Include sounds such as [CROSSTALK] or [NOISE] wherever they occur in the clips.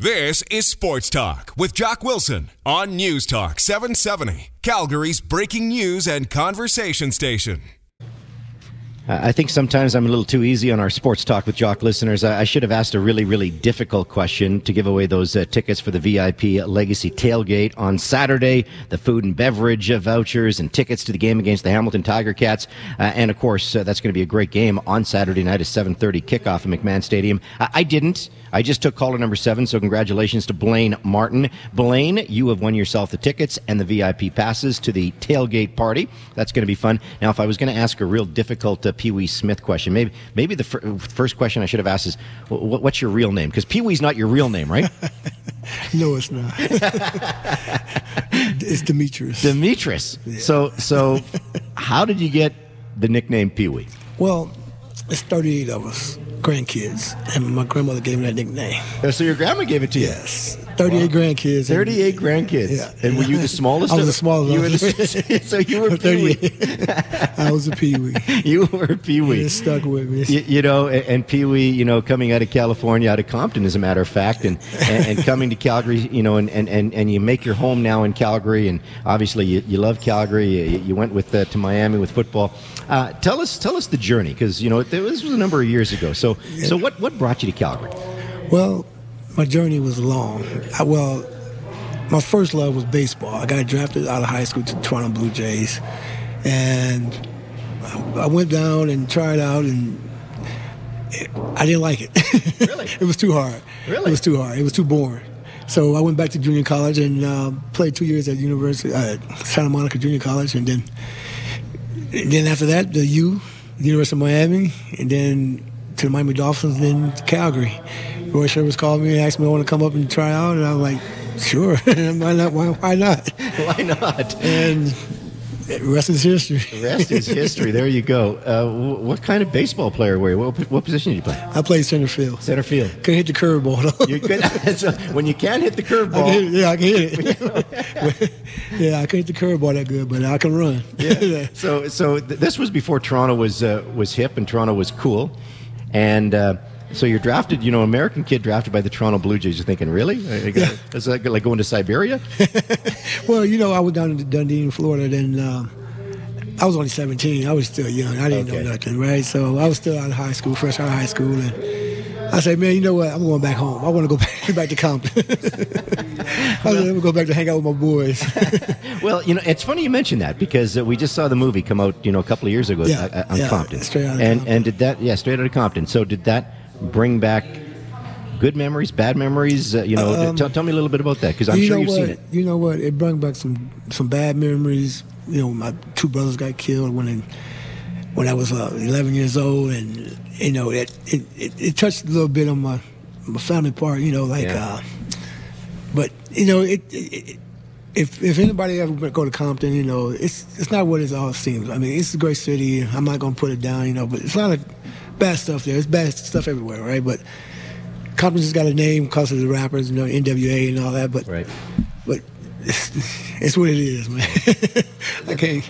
This is Sports Talk with Jock Wilson on News Talk 770, Calgary's breaking news and conversation station. I think sometimes I'm a little too easy on our sports talk with Jock listeners. I should have asked a really, really difficult question to give away those uh, tickets for the VIP Legacy tailgate on Saturday, the food and beverage uh, vouchers and tickets to the game against the Hamilton Tiger Cats, uh, and of course uh, that's going to be a great game on Saturday night at 7:30 kickoff at McMahon Stadium. I, I didn't. I just took caller number seven, so congratulations to Blaine Martin. Blaine, you have won yourself the tickets and the VIP passes to the tailgate party. That's going to be fun. Now, if I was going to ask a real difficult uh, Pee Wee Smith question, maybe maybe the fir- first question I should have asked is, wh- what's your real name? Because Pee Wee's not your real name, right? [LAUGHS] no, it's not. [LAUGHS] it's Demetrius. Demetrius. Yeah. So, so how did you get the nickname Pee Wee? Well, it's 38 of us grandkids, and my grandmother gave me that nickname. So your grandma gave it to you? Yes. 38 wow. grandkids. 38 and, grandkids. Yeah. And were you the smallest? I was the smallest. You were the, [LAUGHS] [LAUGHS] so you were 38. [LAUGHS] I was a peewee. You were a peewee. It stuck with me. You, you, know, and, and peewee, you know, coming out of California, out of Compton, as a matter of fact, and, and, and coming to Calgary, you know, and, and, and, and you make your home now in Calgary, and obviously you, you love Calgary. You, you went with uh, to Miami with football. Uh, tell us, tell us the journey, because you know this was a number of years ago. So, yeah. so what, what brought you to Calgary? Well, my journey was long. I, well, my first love was baseball. I got drafted out of high school to the Toronto Blue Jays, and I went down and tried out, and it, I didn't like it. [LAUGHS] Really? it was too hard. Really? It was too hard. It was too boring. So I went back to junior college and uh, played two years at University uh, Santa Monica Junior College, and then and then after that, the U, University of Miami, and then to the Miami Dolphins, then Calgary. Roy Shivers called me and asked me I want to come up and try out, and I was like, sure, [LAUGHS] why not? Why, why not? [LAUGHS] why not? And the rest is history. The rest is history. There you go. Uh, what kind of baseball player were you? What, what, position did you play? I played center field. Center field. Couldn't hit the curveball though. You could, [LAUGHS] so when you can't hit the curveball, yeah, I can hit it. yeah, I can hit the curveball that good, but I can run. yeah. So, so th- this was before Toronto was uh, was hip and Toronto was cool, and. Uh, so you're drafted, you know, American kid drafted by the Toronto Blue Jays. You're thinking, really? Yeah. Is that like going to Siberia? [LAUGHS] well, you know, I was down in Dunedin, Florida. Then uh, I was only 17. I was still young. I didn't okay. know nothing, right? So I was still out of high school, fresh out of high school, and I said, man, you know what? I'm going back home. I want to go [LAUGHS] back, back to Compton. [LAUGHS] I am going to go back to hang out with my boys. [LAUGHS] well, you know, it's funny you mentioned that because uh, we just saw the movie come out, you know, a couple of years ago yeah, uh, on yeah, Compton. Straight out of and, Compton. And did that, yeah, straight out of Compton. So did that bring back good memories, bad memories? Uh, you know, um, t- tell me a little bit about that because I'm you sure you've what? seen it. You know what? It brought back some some bad memories. You know, my two brothers got killed when in, when I was uh, 11 years old, and you know it it, it touched a little bit on my my family part. You know, like, yeah. uh, but you know it, it if if anybody ever go to Compton, you know, it's it's not what it all seems. I mean, it's a great city. I'm not gonna put it down, you know, but it's a lot of bad stuff there. It's bad stuff everywhere, right? But Compton just got a name because of the rappers, you know, NWA and all that. But right. but it's, it's what it is, man. [LAUGHS] okay.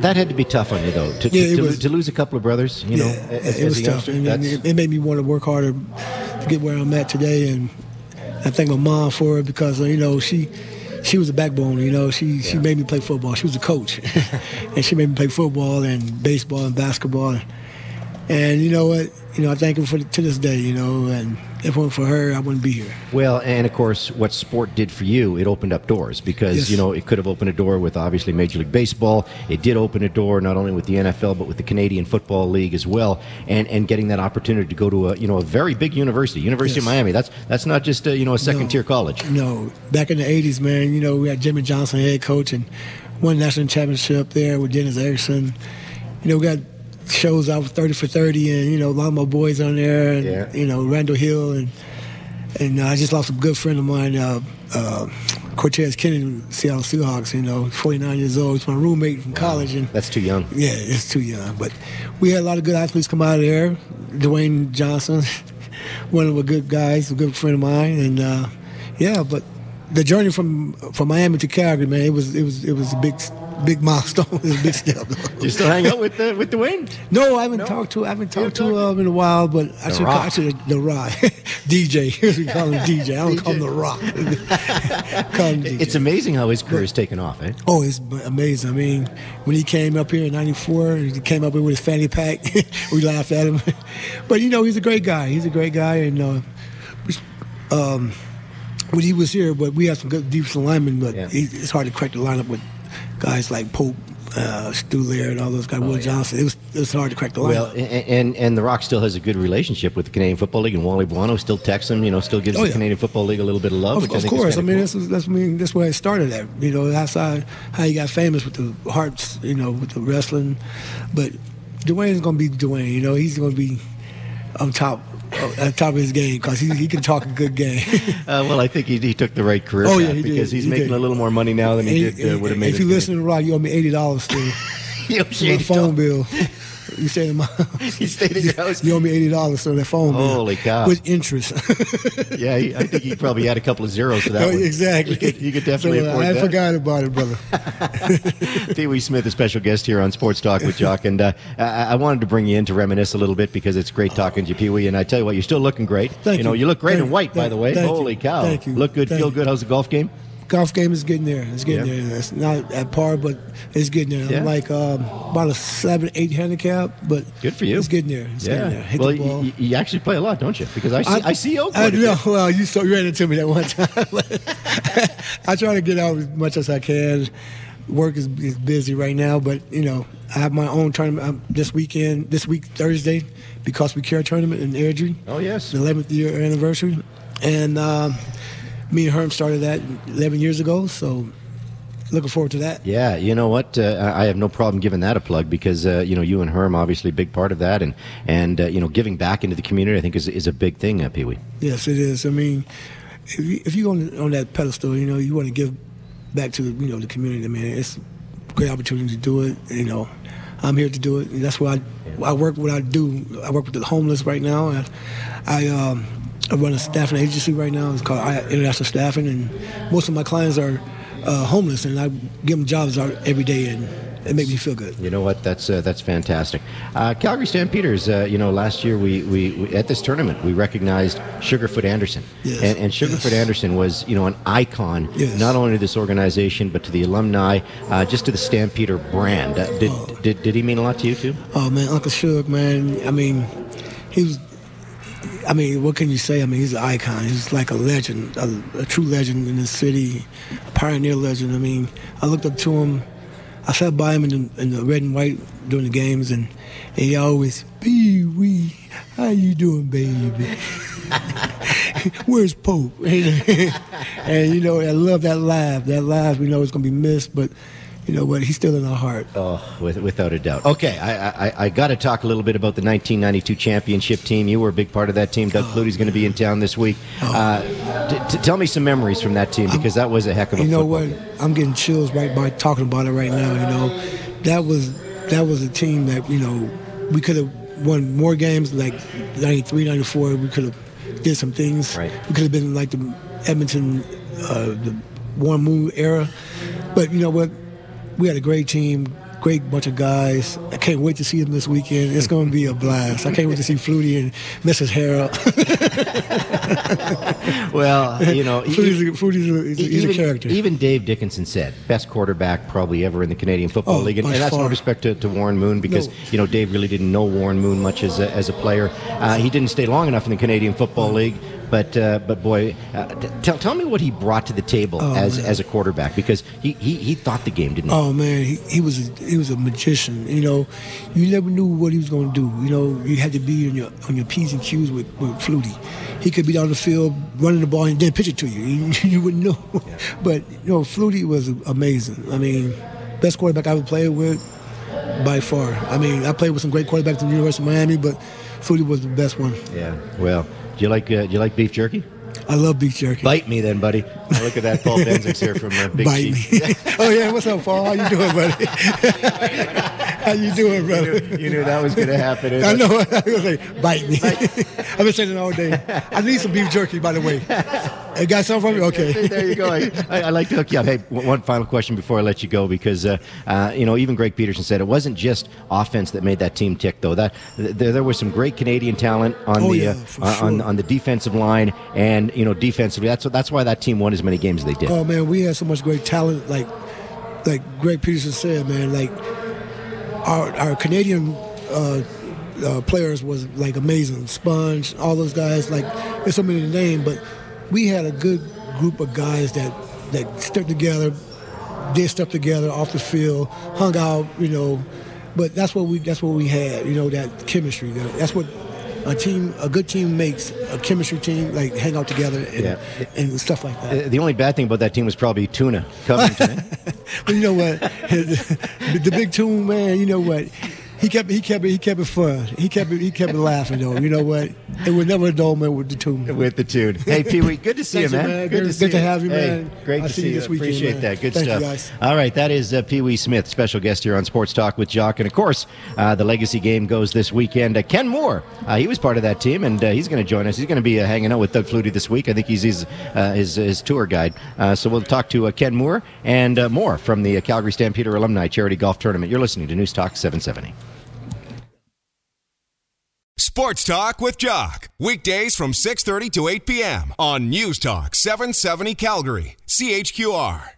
That had to be tough on you, though, to, yeah, to, was, to, lose a couple of brothers. You yeah, know, as, it was tough. And it, it made me want to work harder to get where I'm at today, and I thank my mom for it because you know she she was a backbone. You know, she she made me play football. She was a coach, [LAUGHS] and she made me play football and baseball and basketball. And, and you know what? You know, I thank her for to this day. You know, and if it weren't for her, I wouldn't be here. Well, and of course, what sport did for you, it opened up doors because Yes. you know it could have opened a door with obviously Major League Baseball. It did open a door not only with the NFL but with the Canadian Football League as well, and and getting that opportunity to go to a you know a very big university, University of Miami. That's that's not just a, you know a second No. tier college. No, back in the '80s, man. You know, we had Jimmy Johnson head coach and won national championship there with Dennis Erickson. You know, we got shows out with 30 for 30, and you know, a lot of my boys on there, and Yeah. you know, Randall Hill, and and uh, I just lost a good friend of mine, uh, uh, Cortez Kennedy, Seattle Seahawks. You know, 49 years old. He's my roommate from college, and That's too young. yeah, it's too young. But we had a lot of good athletes come out of there. Dwayne Johnson, [LAUGHS] one of the good guys, a good friend of mine, and uh, yeah, but the journey from from Miami to Calgary, man, it was it was it was a big big milestone. [LAUGHS] it was a big step. you still hang out with the with the Dwayne? No, I haven't no? talked to I haven't talked to him in a while, but I should call, I should the Rock [LAUGHS] DJ. [LAUGHS] we call him DJ. I don't DJ. call him the Rock. call him DJ. It's amazing how his career has taken off, eh? Oh, it's amazing. I mean, when he came up here in '94, he came up here with his fanny pack. we laughed at him, but you know he's a great guy. He's a great guy, and. Uh, um, when he was here, but we had some good defensive linemen, but yeah. he, it's hard to crack the lineup with guys like Pope, uh, Stu Laird, and all those guys, oh, Will yeah. Johnson. It was it was hard to crack the lineup. Well, and, and, and the Rock still has a good relationship with the Canadian Football League, and Wally Buono still texts him. You know, still gives oh, the. Canadian Football League a little bit of love. Of, of I course, I mean cool. that's that's I mean that's where it started at. You know, that's how how he got famous with the Harts. You know, with the wrestling, but Dwayne's gonna be Dwayne. You know, he's gonna be on top at top of his game because he, he can talk a good game. [LAUGHS] uh, well, I think he, he took the right career oh, yeah, he because did. he's he making did. a little more money now than he, he did uh, would have made. If you listen to Rock, you owe me eighty dollars still. [LAUGHS] me phone bill. [LAUGHS] You stayed in my [LAUGHS] house. You stayed in your house. You owe me eighty dollars for that phone bill. Holy cow! With interest. [LAUGHS] yeah, he, I think he probably had a couple of zeros for that. Oh, one. Exactly. You could, you could definitely so, uh, afford I that. I forgot about it, brother. [LAUGHS] Pee Wee Smith, a special guest here on Sports Talk with Jock, and uh, I, I, wanted to bring you in to reminisce a little bit because it's great talking to you, Pee Wee. And I tell you what, you're still looking great. Thank you. You Know, you look great thank, in white, thank, by the way. Holy you. cow! Thank you. Look good, thank feel good. How's the golf game? Golf game is getting there. It's getting yep. there. It's not at par, but it's getting there. Yeah. I'm like um, about a seven, eight handicap, but good for you. It's getting there. It's yeah. Getting there. Hit well, you, you, actually play a lot, don't you? Because I see, I, I see you. I, no, well, you so you ran into me that one [LAUGHS] time. I try to get out as much as I can. Work is, is busy right now, but you know I have my own tournament um, this weekend. This week Thursday, because we care tournament in Airdrie. Oh yes, the 11th year anniversary, and. Um, me and Herm started that 11 years ago, so looking forward to that. Yeah, you know what? Uh, I have no problem giving that a plug because uh, you know you and Herm obviously a big part of that, and and uh, you know giving back into the community I think is is a big thing, uh, Pee Wee. Yes, it is. I mean, if you, if you go on, on that pedestal, you know you want to give back to you know the community. I mean, it's a great opportunity to do it. You know, I'm here to do it. And that's why I, I work what I do. I work with the homeless right now. I, I um, I run a staffing agency right now. It's called International Staffing, and most of my clients are uh, homeless, and I give them jobs every day, and it makes me feel good. You know what? That's uh, that's fantastic. Uh, Calgary Stampeders. Uh, you know, last year we, we, we, at this tournament we recognized Sugarfoot Anderson, yes. and, and Sugarfoot yes. Anderson was you know an icon yes. not only to this organization but to the alumni, uh, just to the Stampeder brand. Uh, did, oh. did did he mean a lot to you too? Oh man, Uncle Suge, man. I mean, he was I mean, what can you say? I mean, he's an icon. He's like a legend, a, a true legend in the city, a pioneer legend. I mean, I looked up to him. I sat by him in the, in the red and white during the games, and, and he always, Pee Wee, how you doing, baby? [LAUGHS] Where's Pope? [LAUGHS] and, you know, I love that laugh. That laugh, we know it's going to be missed, but you know what? He's still in our heart. Oh, with, without a doubt. Okay, I, I, I got to talk a little bit about the 1992 championship team. You were a big part of that team. Doug oh, Flutie's going to be in town this week. Oh. Uh, t- t- tell me some memories from that team because that was a heck of a. You know what? Game. I'm getting chills right by talking about it right now. You know, that was that was a team that you know we could have won more games like 93, 94. We could have did some things. Right. We could have been like the Edmonton, uh, the Warren Moon era. But you know what? We had a great team, great bunch of guys. I can't wait to see them this weekend. It's going to be a blast. I can't wait to see Flutie and Mrs. Harold. [LAUGHS] well, you know, Flutie's, Flutie's a, he's even, a character. Even Dave Dickenson said best quarterback probably ever in the Canadian Football oh, League, and, and that's far. no respect to, to Warren Moon because no. you know Dave really didn't know Warren Moon much as a, as a player. Uh, he didn't stay long enough in the Canadian Football League. But uh, but boy, uh, tell, tell me what he brought to the table oh, as man. as a quarterback because he, he, he thought the game didn't. Oh man, he, he was a, he was a magician. You know, you never knew what he was going to do. You know, you had to be on your on your p's and q's with, with Flutie. He could be down the field running the ball and then pitch it to you. You, [LAUGHS] you wouldn't know. Yeah. But you know, Flutie was amazing. I mean, best quarterback I ever played with by far. I mean, I played with some great quarterbacks in the University of Miami, but Flutie was the best one. Yeah. Well. Do you like uh, Do you like beef jerky? I love beef jerky. Bite me then, buddy. Now look at that, Paul [LAUGHS] Benzix here from uh, Big Bite me. [LAUGHS] oh yeah, what's up, Paul? How you doing, buddy? [LAUGHS] How you doing, brother? You knew, you knew that was going to happen. I know. I was like, bite me. I've been saying it all day. I need some beef jerky, by the way. It got something from you? Okay. there you go. I, I, like to hook you up. Hey, one final question before I let you go, because uh, uh, you know even Greg Peterson said it wasn't just offense that made that team tick, though. That there, there was some great Canadian talent on oh, the yeah, uh, sure. on on the defensive line, and you know defensively. That's that's why that team won as many games as they did. Oh man, we had so much great talent. Like like Greg Peterson said, man. Like our our Canadian. Uh, uh, players was like amazing. Sponge, all those guys. Like there's so many to name, but we had a good group of guys that that stuck together, did stuff together off the field, hung out, you know. But that's what we that's what we had, you know, that chemistry. That's what a team, a good team makes a chemistry team, like hang out together and, yeah. and stuff like that. Uh, the only bad thing about that team was probably Tuna Covington. [LAUGHS] but you know what, [LAUGHS] the big tune man, you know what he kept he kept it he kept it fun. He kept it he kept it laughing though. You know what? It was never a dull man with the tune. With the tune. Hey Pee Wee, good to see you, man. man. Good, good, to, see good to have you, man. Hey, great I'll to see, see you. this weekend. Appreciate man. that. Good Thank stuff. You guys. All right, that is uh, Pee Wee Smith, special guest here on Sports Talk with Jock, and of course uh, the Legacy game goes this weekend. Uh, Ken Moore, uh, he was part of that team, and uh, he's going to join us. He's going to be uh, hanging out with Doug Flutie this week. I think he's his his, his, tour guide. so we'll talk to Ken Moore and more from the Calgary Stampeder Alumni Charity Golf Tournament. You're listening to News Talk 770. Sports Talk with Jock. Weekdays from 6:30 to 8 p.m. on News Talk 770 Calgary. CHQR.